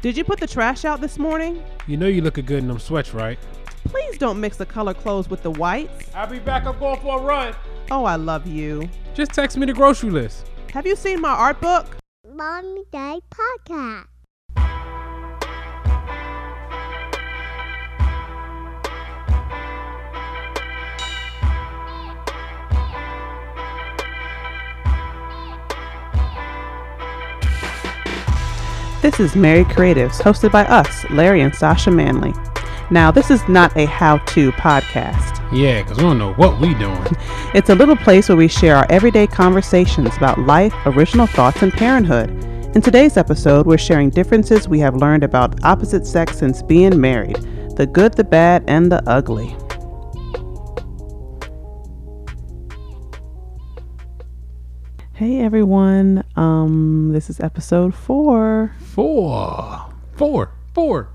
Did you put the trash out this morning? You know you looking good in them sweats, right? Please don't mix the color clothes with the whites. I'll be back. I'm going for a run. Oh, I love you. Just text me the grocery list. Have you seen my art book? Mommy Day Podcast. This is Mary Creatives, hosted by us, Larry and Sasha Manley. Now, this is not a how to podcast. Yeah, because we don't know what we're doing. It's a little place where we share our everyday conversations about life, original thoughts, and parenthood. In today's episode, we're sharing differences we have learned about opposite sex since being married the good, the bad, and the ugly. Hey everyone, um, this is episode four. Four. Four. Four.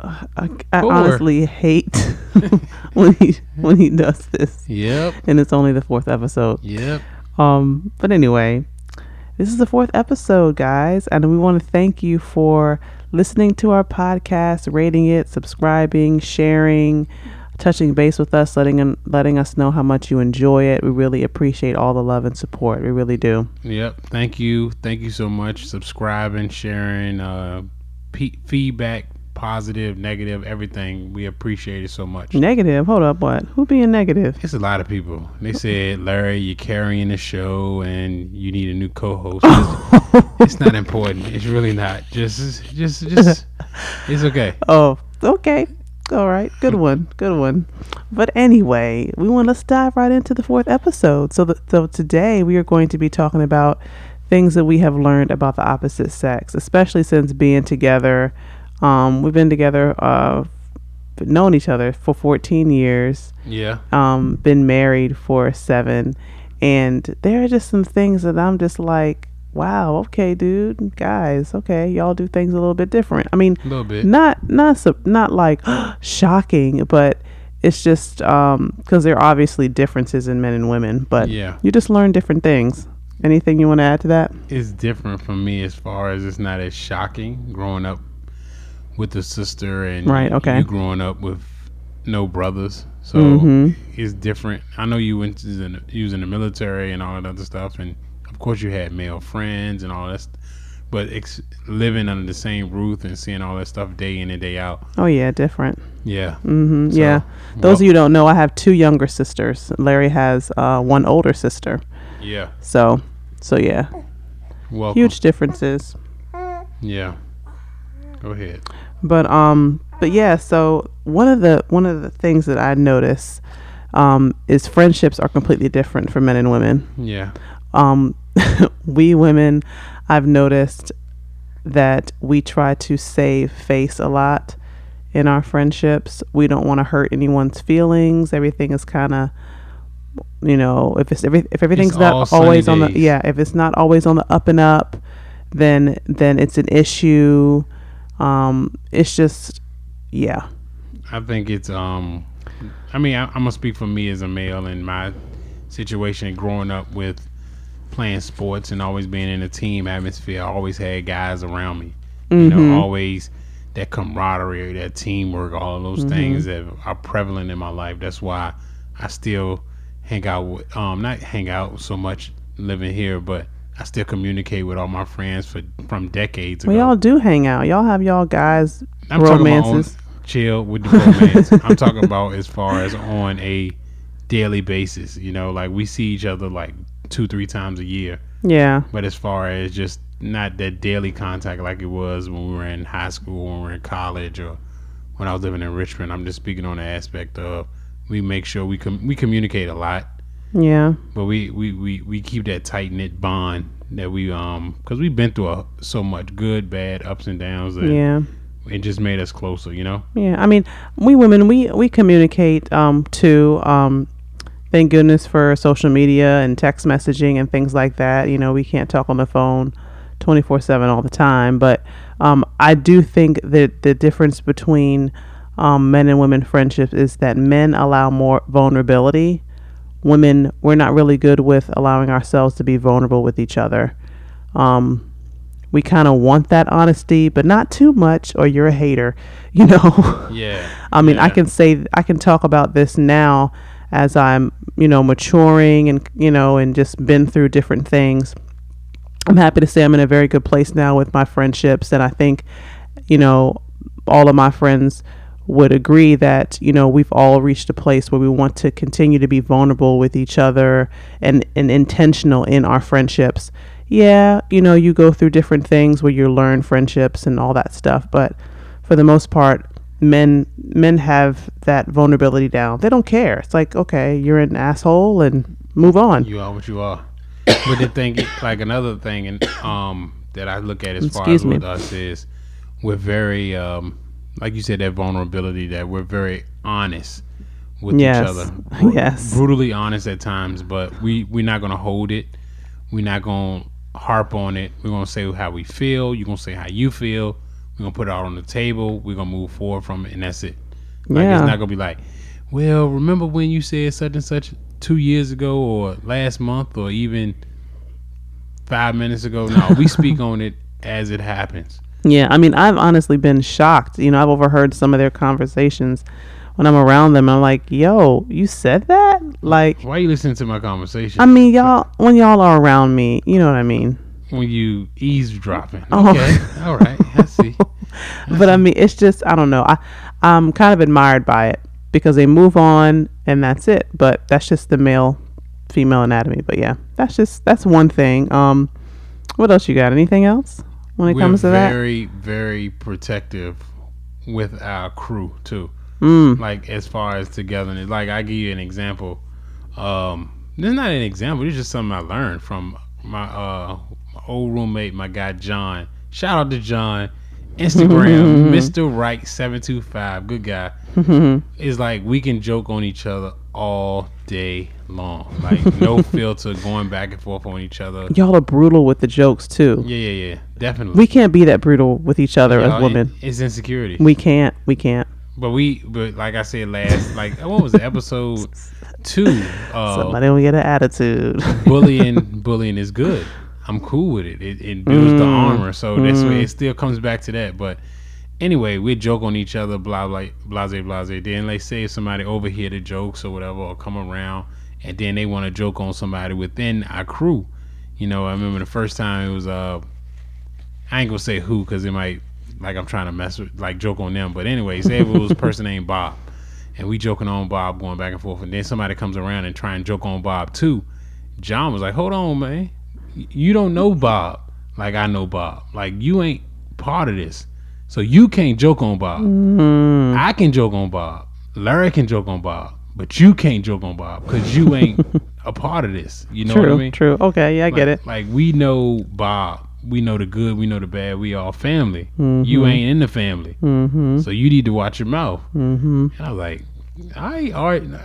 I, I Four. honestly hate when he when he does this, Yep. and it's only the fourth episode. Yep. Um, but anyway, this is the fourth episode, guys, and we want to thank you for listening to our podcast, rating it, subscribing, sharing, touching base with us, letting letting us know how much you enjoy it. We really appreciate all the love and support. We really do. Yep. Thank you. Thank you so much. Subscribing, sharing, uh, pe feedback, positive, negative, everything. We appreciate it so much. Negative. Hold up. What? Who being negative? It's a lot of people. They said, Larry, you're carrying the show and you need a new co-host. It's, it's not important. It's really not. Just, just, just. It's okay. Oh, okay. All right. Good one. Good one. But anyway, we want to dive right into the fourth episode. So, the, so today we are going to be talking about things that we have learned about the opposite sex, especially since being together. Um, we've been together, uh, known each other for 14 years, Yeah. um, been married for seven. And there are just some things that I'm just like, wow, okay, dude, guys, okay, y'all do things a little bit different. I mean, A little bit. not not not like shocking, but it's just um because there are obviously differences in men and women, but Yeah. you just learn different things. Anything you want to add to that? It's different for me as far as it's not as shocking growing up with a sister and Right, okay. you growing up with no brothers. So Mhm. it's different. I know you went to the, you was in the military and all that other stuff, and course you had male friends and all that. st- But ex- living under the same roof and seeing all that stuff day in and day out, Oh yeah, different. yeah, Mm-hmm. So, yeah. Those well- of you don't know, I have two younger sisters. Larry has uh, one older sister. yeah, So, so yeah, welcome, huge differences. yeah. Go ahead. But um, but yeah. So one of the one of the things that I notice um, is friendships are completely different for men and women. Yeah, um, we women, I've noticed that we try to save face a lot in our friendships. We don't want to hurt anyone's feelings. Everything is kind of, you know, if it's every, if everything's all not always on the yeah, if it's not always on the up and up, then then it's an issue. Um, it's just yeah, I think it's um I mean I, I'm gonna speak for me as a male in my situation growing up with playing sports and always being in a team atmosphere. I always had guys around me. You know, always that camaraderie, that teamwork, all of those things that are prevalent in my life. That's why I still hang out with um not hang out so much living here, but I still communicate with all my friends for from decades ago. we all do hang out. Y'all have y'all guys I'm romances. chill with the romance. I'm talking about as far as on a daily basis. You know, like we see each other like two, three times a year. Yeah, But as far as just not that daily contact like it was when we were in high school, when we were in college, or when I was living in Richmond, I'm just speaking on the aspect of we make sure we com- we communicate a lot, yeah, but we we, we, we keep that tight knit bond that we um because we've been through a, so much good, bad, ups and downs that yeah. it just made us closer. You know. Yeah, I mean, we women we we communicate um too. Um, thank goodness for social media and text messaging and things like that. You know, we can't talk on the phone twenty four seven all the time, but um, I do think that the difference between um, men and women friendships is that men allow more vulnerability. Women, we're not really good with allowing ourselves to be vulnerable with each other. Um, we kind of want that honesty, but not too much, or you're a hater. You know. Yeah. I mean, I can say I can talk about this now as I'm, you know, maturing and you know, and just been through different things. I'm happy to say I'm in a very good place now with my friendships, and I think, you know, all of my friends would agree that you know we've all reached a place where we want to continue to be vulnerable with each other and and intentional in our friendships. Yeah, you know, you go through different things where you learn friendships and all that stuff, but for the most part, men men have that vulnerability down. They don't care. It's like, okay, you're an asshole and move on. You are what you are. but the thing, like another thing, and um, that I look at as far as me. with us is, we're very, um, like you said, that vulnerability that we're very honest with Yes. each other. Yes. brutally honest at times, but we we're not gonna hold it. We're not gonna harp on it. We're gonna say how we feel. You're gonna say how you feel. We're gonna put it out on the table. We're gonna move forward from it, and that's it. Like Yeah. it's not gonna be like, well, remember when you said such and such two years ago, or last month, or even five minutes ago. No, we speak on it as it happens. Yeah, I mean, I've honestly been shocked. You know, I've overheard some of their conversations when I'm around them. I'm like, "Yo, you said that?" Like, Why are you listening to my conversation? I mean, y'all when y'all are around me, you know what I mean. when you eavesdropping. Oh. Okay, all right, I see. But I mean, it's just I don't know. I I'm kind of admired by it because they move on and that's it. But that's just the male female anatomy. But yeah, that's just that's one thing. Um, what else you got? Anything else when it We're comes to that? very, very protective with our crew too. Mm. Like as far as togetherness. Like I give you an example. Um, this is not an example. It's just something I learned from my uh my old roommate, my guy John. Shout out to John. Instagram, Mr. Right seven two five. Good guy. It's like we can joke on each other all day long. Like no filter, going back and forth on each other. Y'all are brutal with the jokes too. Yeah, yeah, yeah. Definitely. We can't be that brutal with each other Y'all, as women. it- it's insecurity. We can't. We can't. but we, but like I said last, like what was it, episode two? Uh, Somebody will get an attitude. bullying, bullying is good. I'm cool with it. It, it builds the Mm. armor, so that's way it still comes back to that. But anyway, we joke on each other, blah blah, blase blase. Then they say if somebody overhear the jokes or whatever, or come around, and then they want to joke on somebody within our crew. You know, I remember the first time it was uh, I ain't gonna say who because it might like I'm trying to mess with like joke on them. But anyway, say if it was a person named Bob, and we joking on Bob going back and forth, and then somebody comes around and try and joke on Bob too. John was like, "Hold on, man, you don't know Bob like I know Bob. Like you ain't part of this, so you can't joke on Bob. Mm. I can joke on Bob. Larry can joke on Bob, but you can't joke on Bob because you ain't a part of this. You know true. what I mean? True. Okay. Yeah, I get it. Like we know Bob. We know the good. We know the bad. We all family. You ain't in the family, Mm-hmm. so you need to watch your mouth. Mm-hmm. And I was like, I.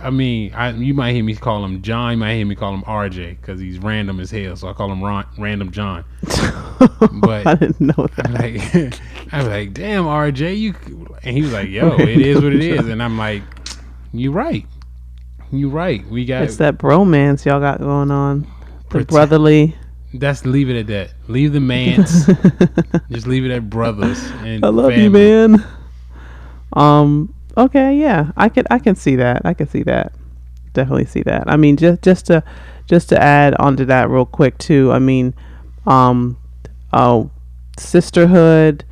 I mean, I, you might hear me call him John. You might hear me call him RJ because he's random as hell. So I call him Ron, Random John. But I didn't know that. I'm like, I was like, damn, RJ, you. And he was like, yo, it is what it is. And I'm like, "You're right. You're right. We got. It's that bromance y'all got going on. The Protect- brotherly. That's leave it at that. Leave the mans. just leave it at brothers. And I love you, man. Um. Okay. Yeah. I can. I can see that. I can see that. Definitely see that. I mean, just just to just to add onto that real quick too. I mean, um, oh, sisterhood,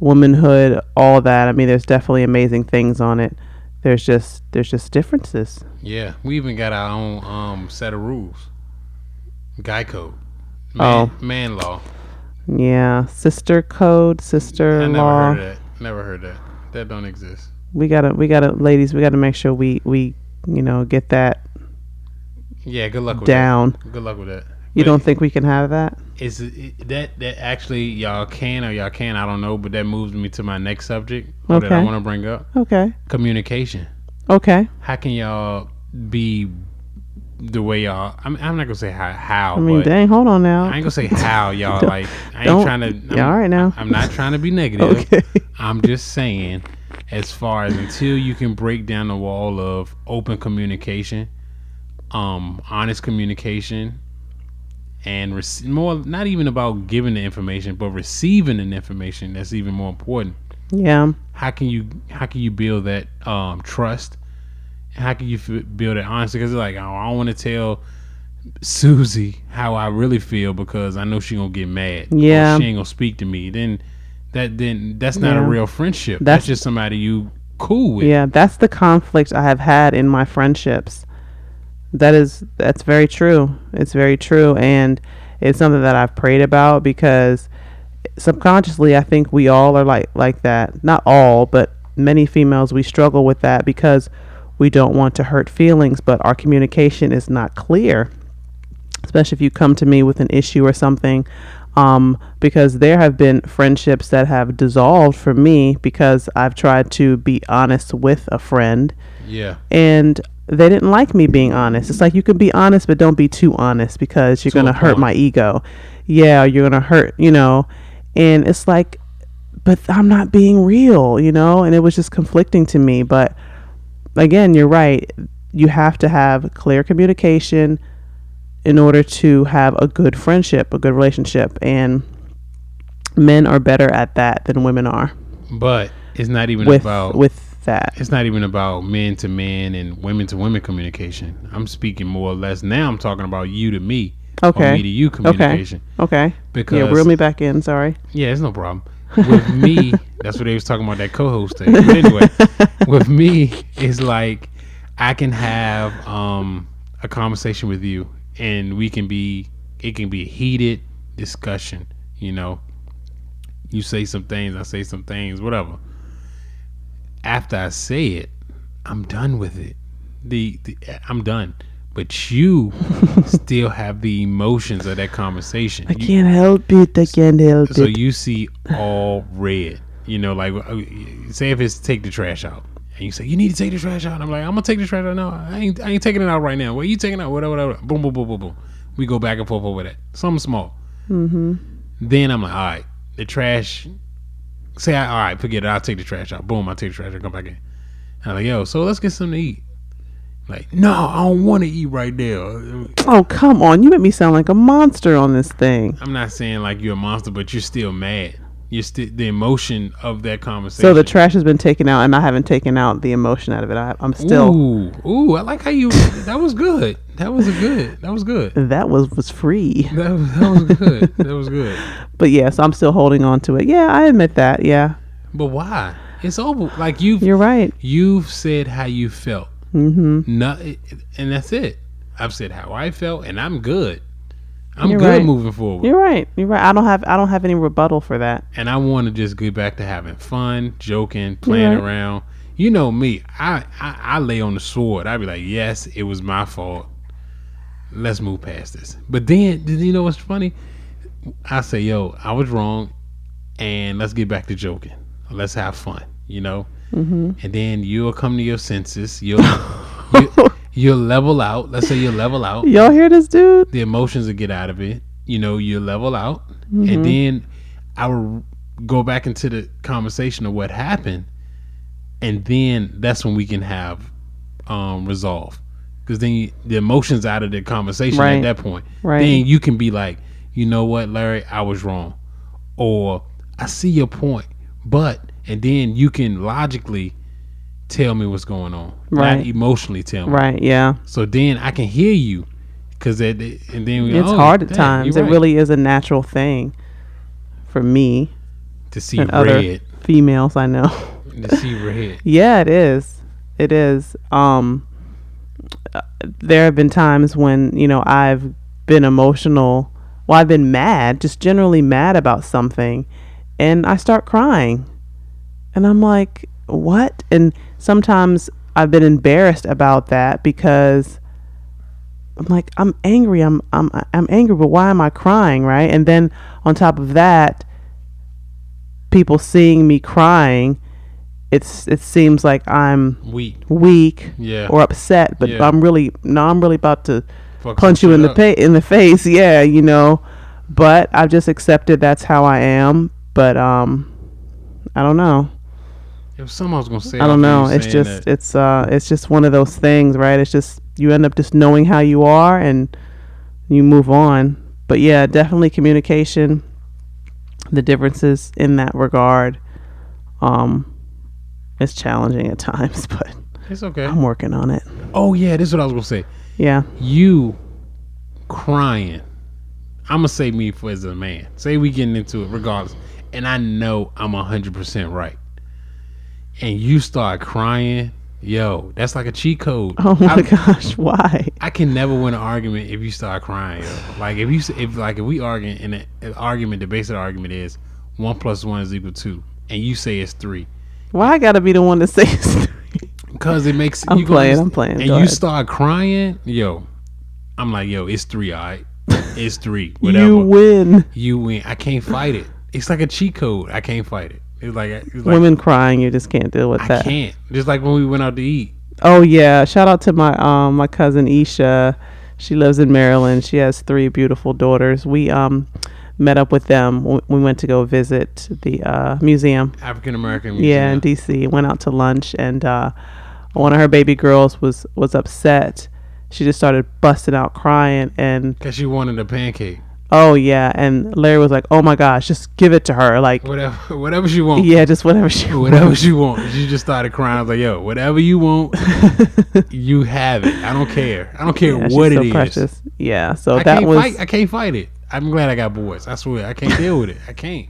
womanhood, all that. I mean, there's definitely amazing things on it. There's just there's just differences. Yeah, we even got our own um set of rules. Guy code. Man, Oh. man law. Yeah, sister code, sister I never law. heard that. Never heard that. That don't exist. We gotta, we gotta, ladies, we gotta make sure we, we, you know, get that Yeah, good luck with down. that. Good luck with that. You But don't think we can have that? is it, that that actually y'all can or y'all can I don't know, but that moves me to my next subject or that I want to bring up. Okay. Communication. Okay. How can y'all be the way y'all? I'm, I'm not gonna say how how, I mean, dang, hold on now. I ain't gonna say how y'all like. I ain't trying to. I'm, Yeah, all right now. I'm not trying to be negative. Okay. I'm just saying, as far as until you can break down the wall of open communication, um, honest communication, and rec- more not even about giving the information, but receiving the information. That's even more important. Yeah. How can you how can you build that um, trust? How can you f- build it honestly? Because it's like, oh, I don't want to tell Susie how I really feel because I know she gonna get mad. Yeah. she ain't gonna speak to me. Then that then that's not a real friendship. That's, That's- just somebody you cool with. Yeah, that's the conflict I have had in my friendships. That is that's very true. It's very true and it's something that I've prayed about because subconsciously I think we all are like like that. Not all, but many females we struggle with that because we don't want to hurt feelings, but our communication is not clear. Especially if you come to me with an issue or something um, because there have been friendships that have dissolved for me because I've tried to be honest with a friend Yeah. and they didn't like me being honest. It's like you can be honest, but don't be too honest because you're going to hurt my ego. Yeah, you're going to hurt, you know. And it's like, but I'm not being real, you know. And it was just conflicting to me. But again, you're right. You have to have clear communication in order to have a good friendship, a good relationship. And men are better at that than women are But it's not even with about with that. it's not even about men to men and women to women communication. I'm speaking more or less now. I'm talking about you to me, Okay. or me to you communication. Okay. Because Yeah, reel me back in. Sorry. Yeah, it's no problem. With me, that's what they was talking about that co-host thing. But anyway, with me, it's like I can have um, a conversation with you, and we can be. It can be a heated discussion. You know, you say some things, I say some things, whatever. After I say it, I'm done with it. The, the I'm done. But you still have the emotions of that conversation. I You- can't help it. I can't help so it. So you see all red. You know, like uh, say if it's take the trash out, and you say you need to take the trash out. And I'm like, I'm gonna take the trash out. No, I ain't. I ain't taking it out right now. What are you taking out? Whatever, whatever. Boom, boom, boom, boom, boom. We go back and forth over that. Something small. Mm-hmm. Then I'm like, all right, the trash. Say, I, all right, forget it. I'll take the trash out. Boom, I take the trash out. Come back in. I'm like, yo, so let's get something to eat. Like, no, I don't want to eat right now. oh, come on. You make me sound like a monster on this thing. I'm not saying like you're a monster, but you're still mad. You're still the emotion of that conversation. So the trash has been taken out, and I haven't taken out the emotion out of it. I, I'm still. Ooh, ooh, I like how you. That was good. That was a good. That was good. That was was free. That was, that was good. That was good. But yes, I'm still holding on to it. Yeah, I admit that. Yeah, But why? It's over. Like you've you're right. you've said how you felt. Mm-hmm. Not, and that's it. I've said how I felt, and I'm good. I'm You're good right. moving forward. You're right. You're right. I don't have I don't have any rebuttal for that. and I want to just get back to having fun, joking, playing Right. around. You know me, I, I I lay on the sword. I'd be like, yes, it was my fault. Let's move past this. But then, did you know what's funny? I say, yo, I was wrong, and let's get back to joking. Let's have fun, you know. Mm-hmm. And then you'll come to your senses. You'll you, you'll level out. Let's say you level out Y'all hear this dude? the emotions will get out of it. You know, you level out, Mm-hmm. and then I will go back into the conversation of what happened, and then that's when we can have um, resolve. Because then you, the emotions out of the conversation Right. at that point, Right. then you can be like, you know what, Larry, I was wrong, or I see your point, but and then you can logically tell me what's going on, Right. not emotionally tell me. Right. Yeah. So then I can hear you, cause that and then we It's oh, hard at times. It really is a natural thing for me to see red, other females I know. to see red. Yeah, it is. It is. Um, there have been times when you know I've been emotional. Well, I've been mad, just generally mad about something, and I start crying, and I'm like, "What?" And sometimes I've been embarrassed about that because I'm like, I'm angry. I'm I'm I'm angry, but why am I crying, right? And then on top of that, people seeing me crying, it's it seems like I'm Weak. weak Yeah. or upset, but Yeah. I'm really no, I'm really about to Fuck punch you in the pa- in the face. Yeah, you know. But I've just accepted that's how I am. But um, I don't know. There was something I was gonna say. I don't know. It's just that. it's uh it's just one of those things, right? It's just you end up just knowing how you are and you move on. but yeah, definitely communication. The differences in that regard, um, it's challenging at times, but It's okay. I'm working on it. Oh yeah, this is what I was gonna say. Yeah. You crying. I'm gonna say me for as a man. Say we getting into it regardless, and I know I'm hundred percent right. And you start crying, yo, that's like a cheat code. Oh my I, gosh, why? I can never win an argument if you start crying. Yo. Like if you if like if we arguing in an argument, the basic argument is one plus one is equal to two, and you say it's three. Why I gotta be the one to say it's three? Because it makes I'm you playing, I'm playing. and Go you ahead. start crying, yo. I'm like, yo, it's three, all right. It's three, whatever. You win. You win. I can't fight it. It's like a cheat code. I can't fight it. It's like, it's like Women crying, you just can't deal with I that. can't. Just like when we went out to eat. Oh yeah, shout out to my um my cousin Isha. She lives in Maryland. She has three beautiful daughters. We um met up with them. We went to go visit the uh, museum. African American. Museum. Yeah, in DC. Went out to lunch, and uh, one of her baby girls was was upset. She just started busting out crying, and Because she wanted a pancake. Oh yeah, and Larry was like, "Oh my gosh, just give it to her!" Like, Whatever, whatever she wants. yeah, just whatever she Whatever she wants. She just started crying. I was like, yo, whatever you want, you have it. I don't care. I don't care Yeah, what so it is. precious. Yeah, so I that was fight. I can't fight it. I'm glad I got boys. I swear, I can't deal with it. I can't.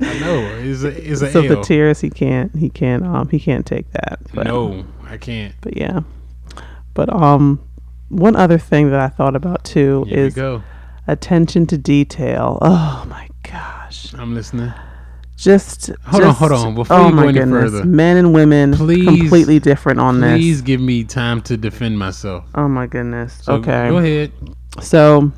I know it's a it's a so the tears he can't he can't um he can't take that. But, No, I can't. but yeah, but um, one other thing that I thought about too Here is go. Attention to detail. Oh my gosh, I'm listening. just Hold on, hold on. Before oh you go my any goodness. further, men and women please- completely different on Please this. Please give me time to defend myself. Oh my goodness. So okay. Go ahead. So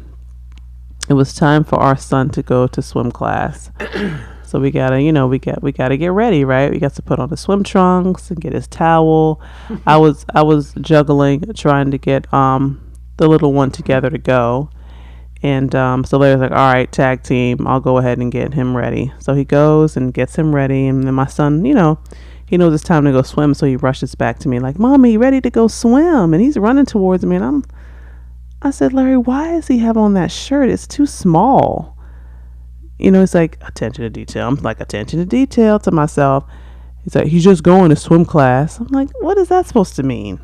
it was time for our son to go to swim class. so we gotta, you know, we got we gotta get ready, right? We got to put on the swim trunks and get his towel. I was I was juggling trying to get um the little one together to go. And um, so Larry's like, all right, tag team, I'll go ahead and get him ready. So he goes and gets him ready. And then my son, you know, he knows it's time to go swim. So he rushes back to me, like, Mommy, you ready to go swim? And he's running towards me. And I'm I said, Larry, why does he have on that shirt? It's too small. You know, it's like attention to detail. I'm like, attention to detail to myself. He's like, he's just going to swim class. I'm like, what is that supposed to mean?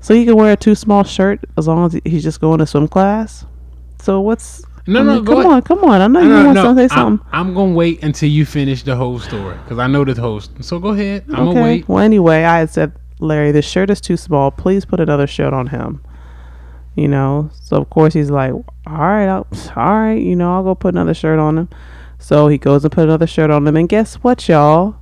So he can wear a too small shirt as long as he's just going to swim class? So what's. No, I no, mean, go come on, come on. I know you No, want no, to say I'm, something. I'm gonna wait until you finish the whole story because I know the host. So go ahead. I'm gonna wait. Well, anyway, I had said, Larry, this shirt is too small. Please put another shirt on him. You know, so of course he's like, all right, I'll, all right, you know, I'll go put another shirt on him. So he goes and put another shirt on him, and guess what, y'all?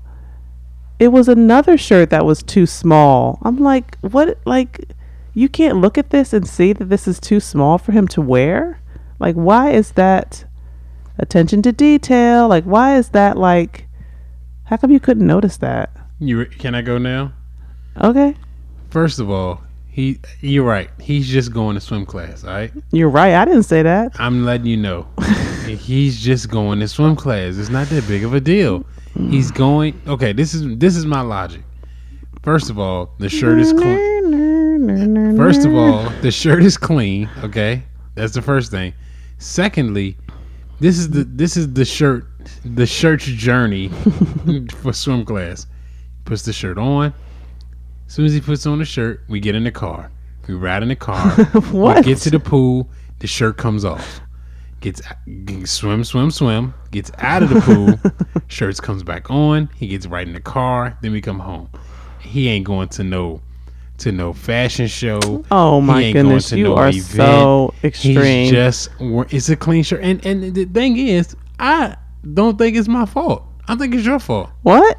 It was another shirt that was too small. I'm like, what? Like, you can't look at this and see that this is too small for him to wear. Like, why is that? Attention to detail. Like, why is that? Like, how come you couldn't notice that? You can I go now? Okay. First of all, he you're right. He's just going to swim class. All right. You're right. I didn't say that. I'm letting you know. He's just going to swim class. It's not that big of a deal. He's going. Okay, this is this is my logic. First of all, the shirt is clean. First of all, the shirt is clean. Okay, that's the first thing. Secondly, this is the this is the shirt the shirt's journey for swim class. Puts the shirt on. As soon as he puts on the shirt, we get in the car. We ride in the car. What? We get to the pool. The shirt comes off. Gets swim, swim, swim. Gets out of the pool. shirts comes back on. He gets right in the car. Then we come home. He ain't going to no to no fashion show. Oh my goodness, you no are event. so extreme. He's just it's a clean shirt. And and the thing is, I don't think it's my fault. I think it's your fault. what?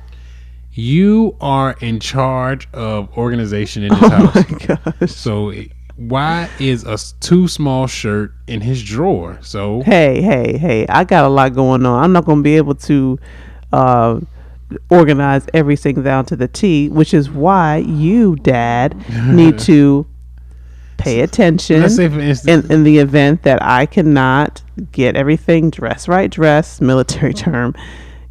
You are in charge of organization in this Oh house. So it- why is a too small shirt in his drawer? So Hey, hey, hey! I got a lot going on. I'm not going to be able to uh, organize everything down to the T, which is why you, Dad, need to pay attention. let's say for instance, in, in the event that I cannot get everything dress right dress military term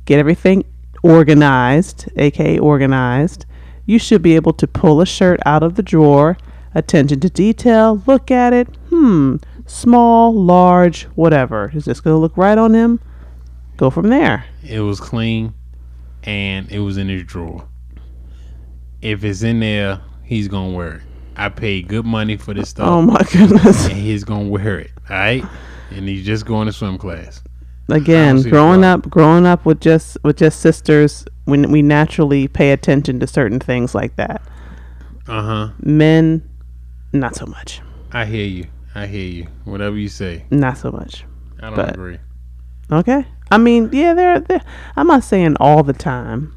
get everything organized aka organized you should be able to pull a shirt out of the drawer attention to detail look at it hmm small, large, whatever. Is this gonna look right on him? Go from there. It was clean, and it was in his drawer. If it's in there, he's gonna wear it. I paid good money for this stuff, Oh my goodness. and he's gonna wear it. All right, and he's just going to swim class. Again, growing up, growing up with just with just sisters, when we naturally pay attention to certain things like that. Uh huh. Men, not so much. I hear you. I hear you. Whatever you say, Not so much. I don't But- agree. Okay. I mean, yeah, they're, they're I'm not saying all the time.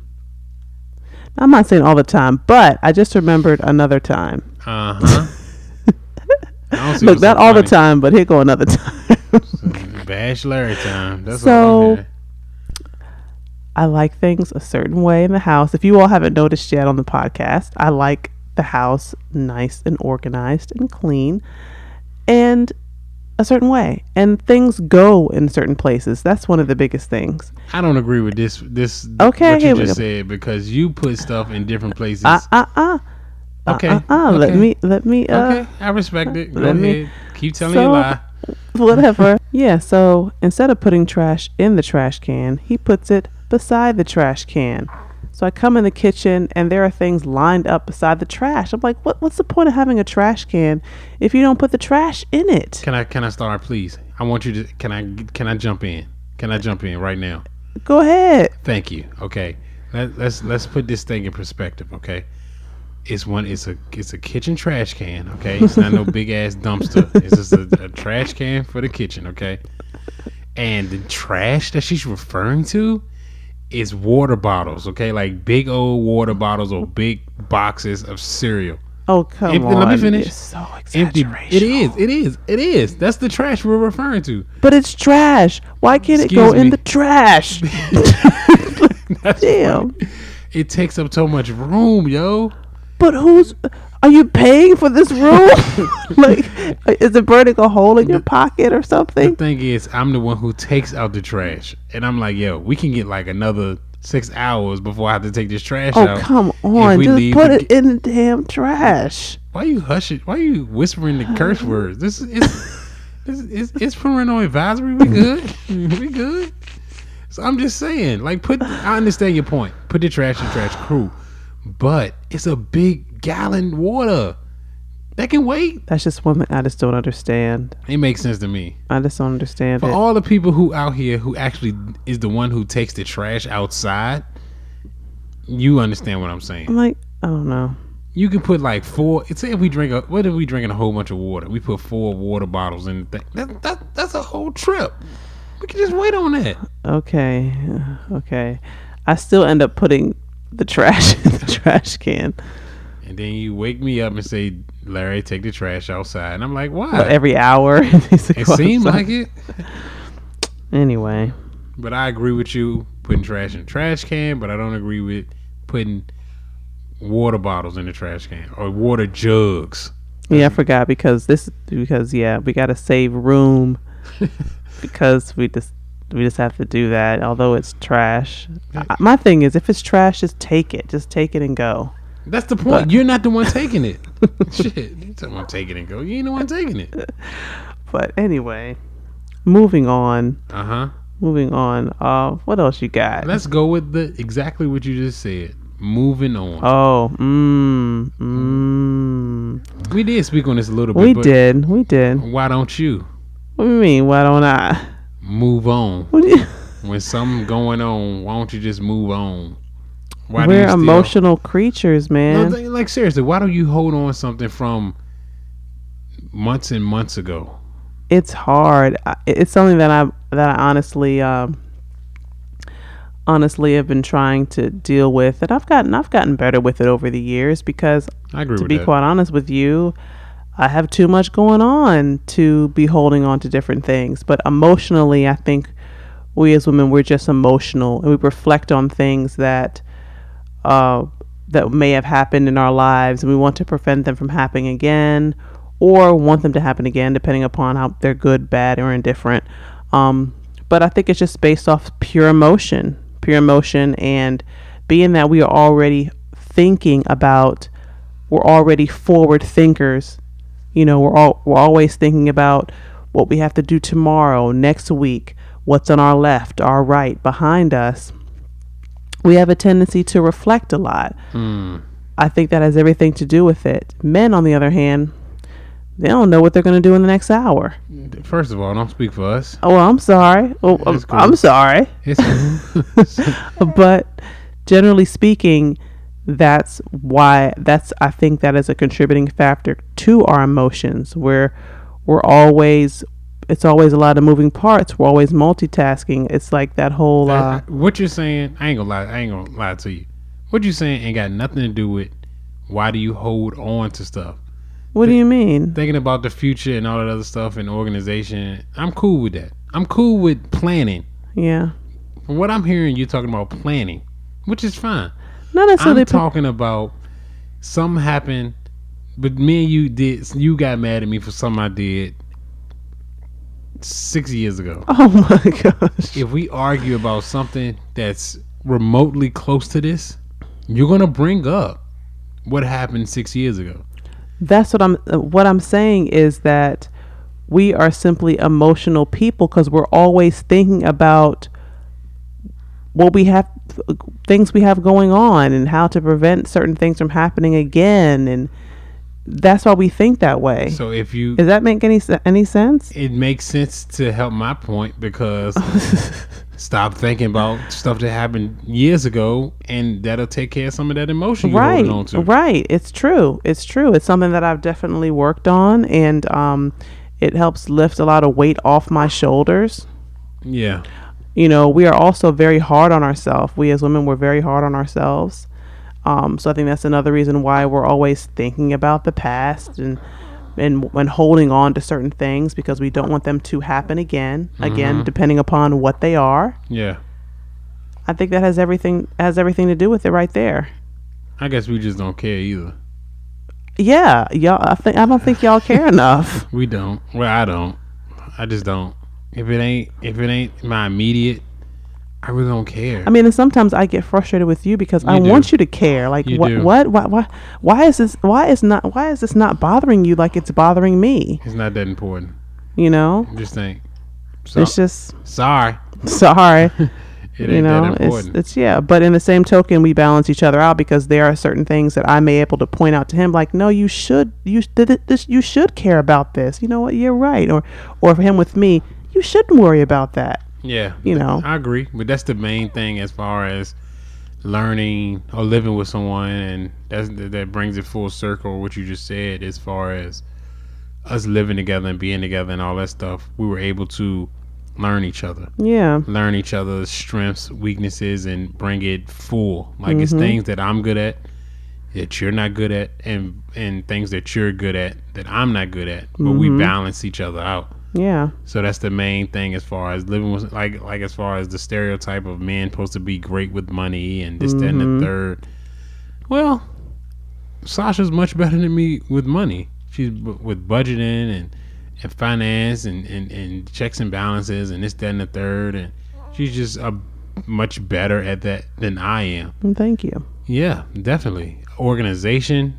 I'm not saying all the time, but I just remembered another time. Uh huh. Look, not so all the time, but here go another time. Bash Larry time. That's So- all. I hear. I like things a certain way in the house. If you all haven't noticed yet on the podcast, I like the house nice and organized and clean and a certain way. And things go in certain places. That's one of the biggest things. I don't agree with this. This Okay, what you just said because you put stuff in different places. Uh uh uh. Okay, Uh, uh, uh. Let okay. me let me uh okay, I respect it. Go let me- ahead. Keep telling So- your lie. whatever. yeah, so instead of putting trash in the trash can, he puts it beside the trash can. So I come in the kitchen and there are things lined up beside the trash. I'm like, what what's the point of having a trash can if you don't put the trash in it? Can I can I start, please? I want you to. Can I can I jump in? Can I jump in right now? Go ahead. Thank you. Okay, Let, let's let's put this thing in perspective. Okay, it's one. It's a it's a kitchen trash can. Okay, it's not no big ass dumpster. It's just a, a trash can for the kitchen. Okay, and the trash that she's referring to is water bottles. Okay, like big old water bottles or big boxes of cereal. Oh come Empty- on. let me finish. You're so Empty. exaggeration. It is. It is. It is. That's the trash we're referring to. But it's trash. Why can't it go Excuse in the trash? Damn. funny. It takes up so much room, yo. But who's are you paying for this room? like is it burning a hole in your pocket or something? The thing is, I'm the one who takes out the trash, and I'm like, yo, we can get like another six hours before I have to take this trash Oh out. come on! Just put it in the damn trash. Why are you hushing? Why you whispering the curse words? This is it's, it's, it's parental advisory. We good. we good. So I'm just saying, like, put. I understand your point. Put the trash in trash crew, but it's a big gallon water that can wait. That's just one thing I just don't understand. It makes sense to me. I just don't understand For it. all the people who out here who actually is the one who takes the trash outside, you understand what I'm saying. I'm like, I don't know. You can put like four. Say if we drink a, what if we drinking a whole bunch of water? We put four water bottles in. The thing. That, that that's a whole trip. We can just wait on that. Okay, okay. I still end up putting the trash in the trash can And then you wake me up and say, Larry, take the trash outside. And I'm like, why? But every hour. it needs to it go seemed like it. Anyway, But I agree with you putting trash in the trash can, but I don't agree with putting water bottles in the trash can or water jugs. yeah, I forgot because this because yeah, we gotta save room because we just we just have to do that. Although it's trash, I, my thing is if it's trash, just take it. Just take it and go. That's the point. You're not the one taking it. Shit. You talking about taking it go. You ain't the one taking it. But anyway, moving on. Uh huh. Moving on. Uh, what else you got? Let's go with the exactly what you just said. Moving on. Oh, mmm, mmm. we did speak on this a little bit. We but did. We did. Why don't you What do you mean? Why don't I? move on? What do you? When something going on, why don't you just move on? Why We're emotional creatures, man. th- like seriously, why don't you hold on something from months and months ago? it's hard. It's something that I that I honestly, um, honestly have been trying to deal with, and I've gotten I've gotten better with it over the years because I agree to be that. quite honest with you, I have too much going on to be holding on to different things. But emotionally, I think we as women we're just emotional and we reflect on things that uh, that may have happened in our lives, and we want to prevent them from happening again, or want them to happen again, depending upon how they're good, bad, or indifferent. Um, but I think it's just based off pure emotion, pure emotion, and being that we are already thinking about, we're already forward thinkers. You know, we're all we're always thinking about what we have to do tomorrow, next week, what's on our left, our right, behind us, we have a tendency to reflect a lot. Hmm. I think that has everything to do with it. Men, on the other hand, they don't know what they're going to do in the next hour. First of all, don't speak for us. Oh, I'm sorry. Oh, I'm, cool. I'm sorry. But generally speaking, that's why that's I think that is a contributing factor to our emotions. Where we're always it's always a lot of moving parts. We're always multitasking. It's like that whole uh, what you're saying, I ain't gonna lie. I ain't gonna lie to you. What you saying ain't got nothing to do with why do you hold on to stuff. what do you mean? Thinking about the future and all that other stuff and organization, I'm cool with that. I'm cool with planning. Yeah. From what I'm hearing, you're talking about planning, which is fine. Not necessarily I'm talking about something happened, but me and you did. You got mad at me for something I did six years ago. Oh my gosh. if we argue about something that's remotely close to this, you're gonna bring up what happened six years ago. That's what I'm uh, what I'm saying is that we are simply emotional people cuz we're always thinking about what we have things we have going on and how to prevent certain things from happening again and that's why we think that way. So if you, Does that make any any sense? it makes sense to help my point because stop thinking about stuff that happened years ago, and that'll take care of some of that emotion you're right holding on to. right. It's true. It's true. It's something that i've definitely worked on and um, it helps lift a lot of weight off my shoulders. Yeah, you know we are also very hard on ourselves. We as women we're very hard on ourselves um, so i think that's another reason why we're always thinking about the past and and and holding on to certain things because we don't want them to happen again again depending upon what they are yeah. i think that has everything has everything to do with it right there I guess we just don't care either. yeah y'all i think i don't think y'all care enough We don't. Well, I don't. I just don't. If it ain't, if it ain't my immediate, I really don't care. I mean, and sometimes I get frustrated with you because I do. want you to care. Like, You what, what, why, why, why is this? Why is not? Why is this not bothering you like it's bothering me? it's not that important. You know, Just think. So, it's just sorry. sorry. It you know, that it's important. it's yeah. But in the same token, we balance each other out because there are certain things that I may able to point out to him, like, no, you should, you it, this, you should care about this. You know what? You're right. Or, or for him with me, you shouldn't worry about that. Yeah. You know. I agree, but that's the main thing as far as learning or living with someone, and that's that brings it full circle. What you just said, as far as us living together and being together and all that stuff, we were able to learn each other. Yeah. learn each other's strengths, weaknesses, and bring it full. Like it's Mm-hmm. things that I'm good at that you're not good at, and and things that you're good at that I'm not good at. But we Mm-hmm. balance each other out. Yeah. So that's the main thing as far as living with like like as far as the stereotype of men supposed to be great with money and this that and Mm-hmm. the third. Well, Sasha's much better than me with money. She's b- with budgeting and and finance and, and and checks and balances and this that and the third and she's just a much better at that than I am. Thank you. Yeah, definitely. Organization,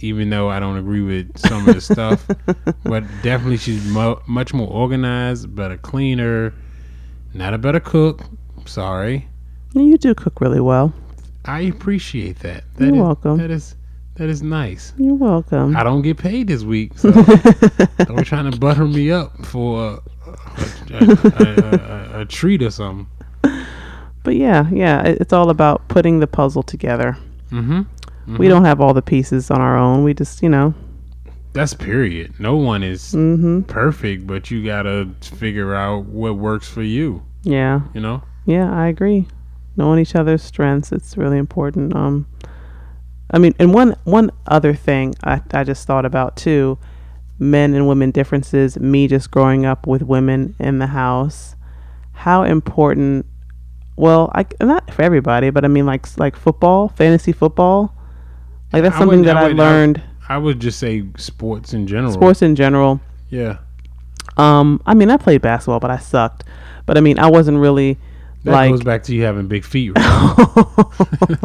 even though I don't agree with some of the stuff, but definitely she's mo- much more organized, better cleaner, not a better cook. Sorry. You do cook really well. I appreciate that. That You're is- welcome. That is that is nice. You're welcome. I don't get paid this week, so don't trying to butter me up for a, a, a, a, a, a treat or something. But yeah, yeah, it's all about putting the puzzle together. Mm-hmm. We don't have all the pieces on our own. We just, you know, That's period. No one is mm-hmm. perfect, but you gotta figure out what works for you. Yeah, You know. yeah, I agree. Knowing each other's strengths, it's really important. Um, I mean, and one one other thing I I just thought about too, men and women differences. Me just growing up with women in the house, how important. Well, I not for everybody, but I mean, like like football, fantasy football. Like that's I something that I would- I- learned. I would just say sports in general. sports in general. Yeah. Um, I mean, I played basketball, but I sucked. But I mean, I wasn't really That like. goes back to you having big feet. Right?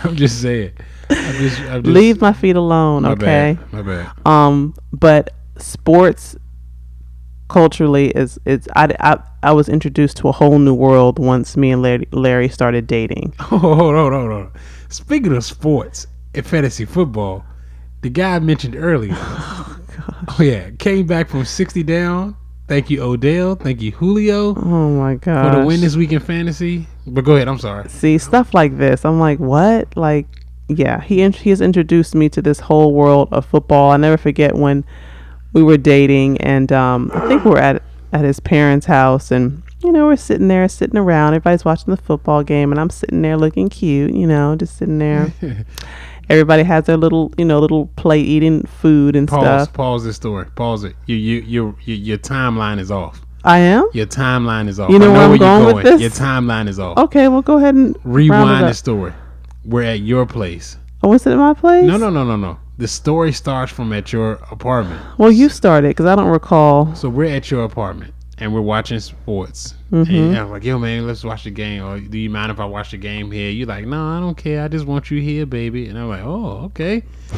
I'm just saying. I'm just, I'm just Leave my feet alone, my okay? Bad, my bad. Um, but sports culturally is it's I, I I was introduced to a whole new world once me and Larry, Larry started dating. Oh, hold on, hold on. Speaking of sports and fantasy football, the guy I mentioned earlier. Oh, yeah, came back from sixty down. Thank you, Odell. Thank you, Julio, Oh my god! for the win this week in fantasy. But go ahead. I'm sorry. See stuff like this. I'm like, what? Like, yeah. He int- he has introduced me to this whole world of football. I never forget when we were dating, and um, I think we we're at at his parents' house, and you know we're sitting there, sitting around. Everybody's watching the football game, and I'm sitting there looking cute, you know, just sitting there. Everybody has their little, you know, little plate eating food and Pause. stuff. Pause pause this story. Pause it. You, you, you, you, your timeline is off. I am. Your timeline is off. You know I where I'm you're going with this? Your timeline is off. Okay, well, go ahead and Rewind the story. We're at your place. Oh, was it at my place? No, no, no, no, no. The story starts from at your apartment. Well, you started because I don't recall. So we're at your apartment and we're watching sports. Mm-hmm. And I'm like, yo, man, let's watch the game. Or do you mind if I watch the game here? You're like, no, I don't care. I just want you here, baby. And I'm like, oh, okay.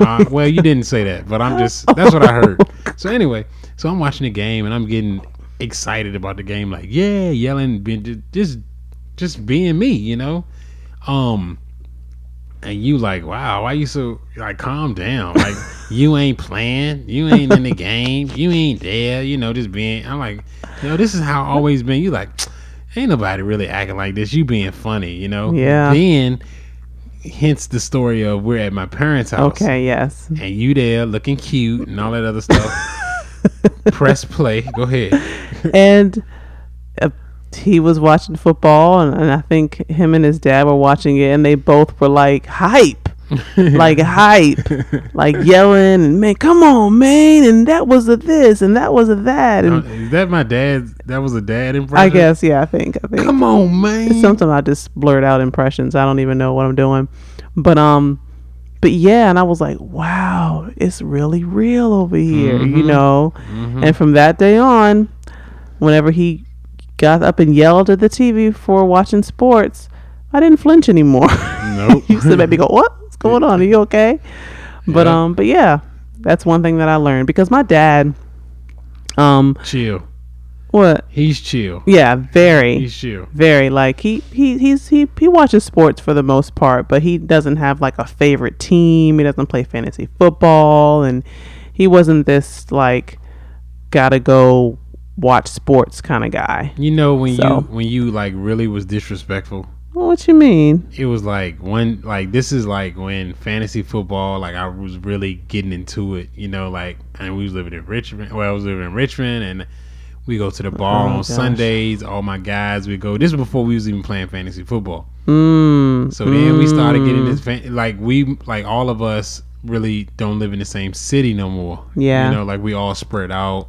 uh, well, you didn't say that, but I'm just, that's what I heard. So anyway, so I'm watching the game and I'm getting excited about the game. Like, yeah, yelling, being, just, just being me, you know? Um, and you like, wow, why you so like calm down? Like you ain't playing, you ain't in the game, you ain't there, you know, just being I'm like, you know, this is how I always been. You like, ain't nobody really acting like this. You being funny, you know? Yeah. Then hence the story of we're at my parents' house. Okay, yes. And you there looking cute and all that other stuff. Press play. Go ahead. and he was watching football, and, and I think him and his dad were watching it, and they both were like hype, like hype, like yelling, and man, come on, man, and that was a this, and that was a that, Uh, is that my dad? That was a dad impression? I guess, yeah, I think, I think. Come on, man. Sometimes I just blurt out impressions. I don't even know what I'm doing, but um, but yeah, and I was like, wow, it's really real over here, Mm-hmm. you know. And from that day on, whenever he got up and yelled at the TV for watching sports, I didn't flinch anymore. Nope. he used to make me go, "What? What's going on? Are you okay?" But Yeah. um, but yeah, that's one thing that I learned because my dad, um, chill. what? He's chill. Yeah, very He's chill. very like he he he's he he watches sports for the most part, but he doesn't have like a favorite team. He doesn't play fantasy football, and he wasn't this like gotta go watch sports kind of guy. You know when So- you when you like really was disrespectful. Well, what you mean? It was like when like this is like when fantasy football like I was really getting into it. You know like and we was living in Richmond. Well, I was living in Richmond and we go to the bar Oh, on gosh. Sundays. All my guys we go. This is before we was even playing fantasy football. Mm, So then we started getting mm. this fan- like we like all of us really don't live in the same city no more. Yeah. You know, like we all spread out.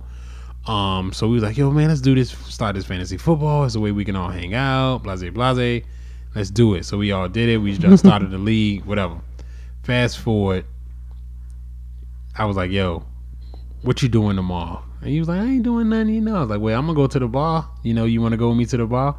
Um, so we was like, yo man, let's do this start this fantasy football. It's a way we can all hang out, blase blase. Let's do it. So we all did it. We just started the league, whatever. Fast forward, I was like, yo, what you doing tomorrow? And he was like, I ain't doing nothing, you know. I was like, well, I'm gonna go to the bar. You know, you wanna go with me to the bar?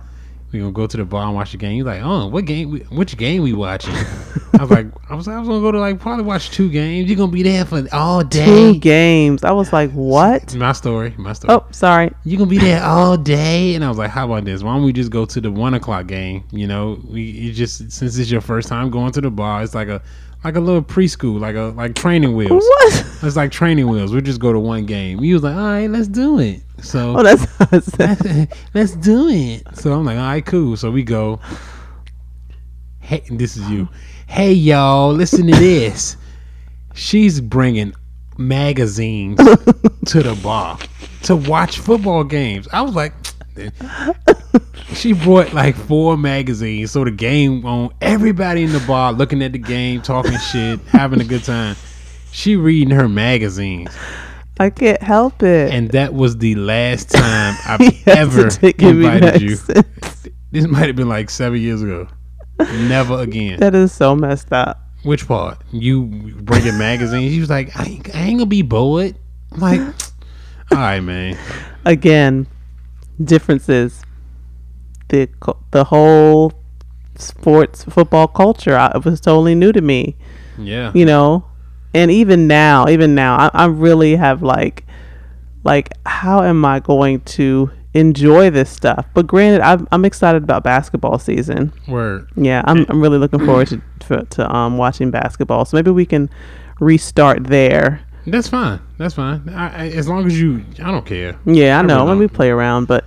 We gonna go to the bar and watch the game. He's like, oh, what game? We, which game we watching? I was like, I was, I was gonna go to like probably watch two games. You gonna be there for all day? two games. I was like, what? My story, my story. Oh, sorry. You gonna be there all day? And I was like, how about this? Why don't we just go to the one o'clock game? You know, we you just since it's your first time going to the bar, it's like a like a little preschool, like a like training wheels. What? It's like training wheels. We just go to one game. He was like, all right, let's do it. So Oh, that's sounds. let's do it. So I'm like, all right, cool. So we go. Hey, this is you. Hey, y'all, listen to this. She's bringing magazines to the bar to watch football games. I was like, she brought like four magazines. So the game on, everybody in the bar looking at the game, talking shit, having a good time. She reading her magazines. I can't help it. And that was the last time I've ever to take me invited you. This might have been like seven years ago. Never again. That is so messed up. Which part? You bringing magazines? He was like, I ain't, I ain't gonna be bored. I'm like, all right, man. Again, differences. The the whole sports football culture I, it was totally new to me. Yeah. You know, and even now, even now, I, I really have like like how am I going to enjoy this stuff? But granted, I'm, I'm excited about basketball season. Word. Yeah, I'm, I'm really looking forward to, to to um watching basketball. So maybe we can restart there. That's fine. That's fine. I, I, as long as you, I don't care. Yeah, I I know really when we play around, but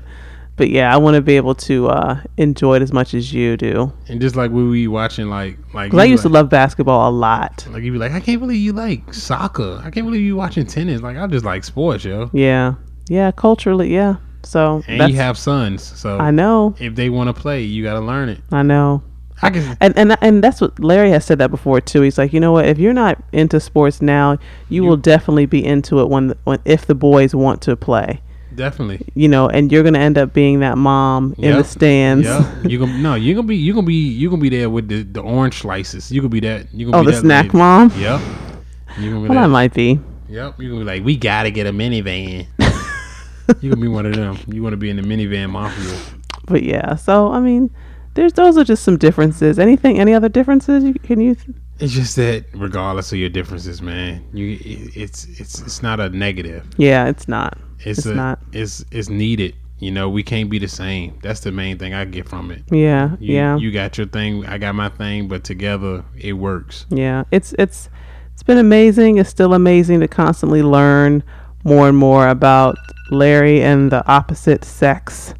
but yeah, I want to be able to uh, enjoy it as much as you do. And just like we were watching, like like Because I used to love basketball a lot. Like you'd be like, I can't believe you like soccer. I can't believe you watching tennis. Like I just like sports, yo. Yeah, yeah, culturally, yeah. So And you have sons, so I know, if they want to play, you got to learn it. I know. I can. And, and and that's what Larry has said that before too. He's like, you know what? If you're not into sports now, you, You- will definitely be into it when, when if the boys want to play. Definitely. You know, and you're gonna end up being that mom in the stands. Yeah, you gonna no, you gonna be you gonna be you gonna be there with the, the orange slices. You gonna be that. You gonna Oh, be the that snack lady. mom. Yep. You gonna be Well, I that. might be. Yep. You gonna be like, we gotta get a minivan. you gonna be one of them. You want to be in the minivan mafia. But yeah, so I mean, there's those are just some differences. Anything? Any other differences? You, can you? It's just that regardless of your differences, man, you it's it's it's not a negative. Yeah, it's not. It's, It's a, not. It's it's needed. You know, we can't be the same. That's the main thing I get from it. Yeah, You, yeah, You got your thing. I got my thing, but together it works. yeah. It's it's it's been amazing. It's still amazing to constantly learn more and more about Larry and the opposite sex.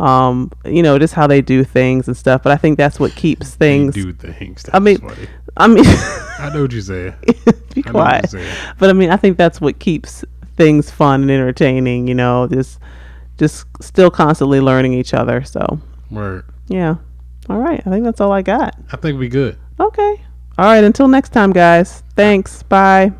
Um, you know, just how they do things and stuff. But I think that's what keeps They things. do things. I mean, funny. I mean, I know what you said. be I know what quiet. But I mean, I think that's what keeps things fun and entertaining. You know, just just still constantly learning each other. So Word. yeah. All right. I think that's all I got. I think we good. Okay. All right. Until next time, guys. Thanks. Bye.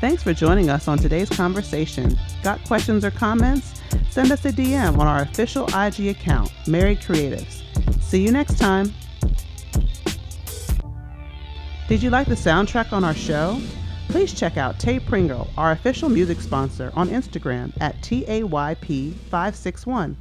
Thanks for joining us on today's conversation. Got questions or comments? Send us a DM on our official IG account, Married Creatives. See you next time. Did you like the soundtrack on our show? Please check out Tay Pringle, our official music sponsor, on Instagram at TAYP561.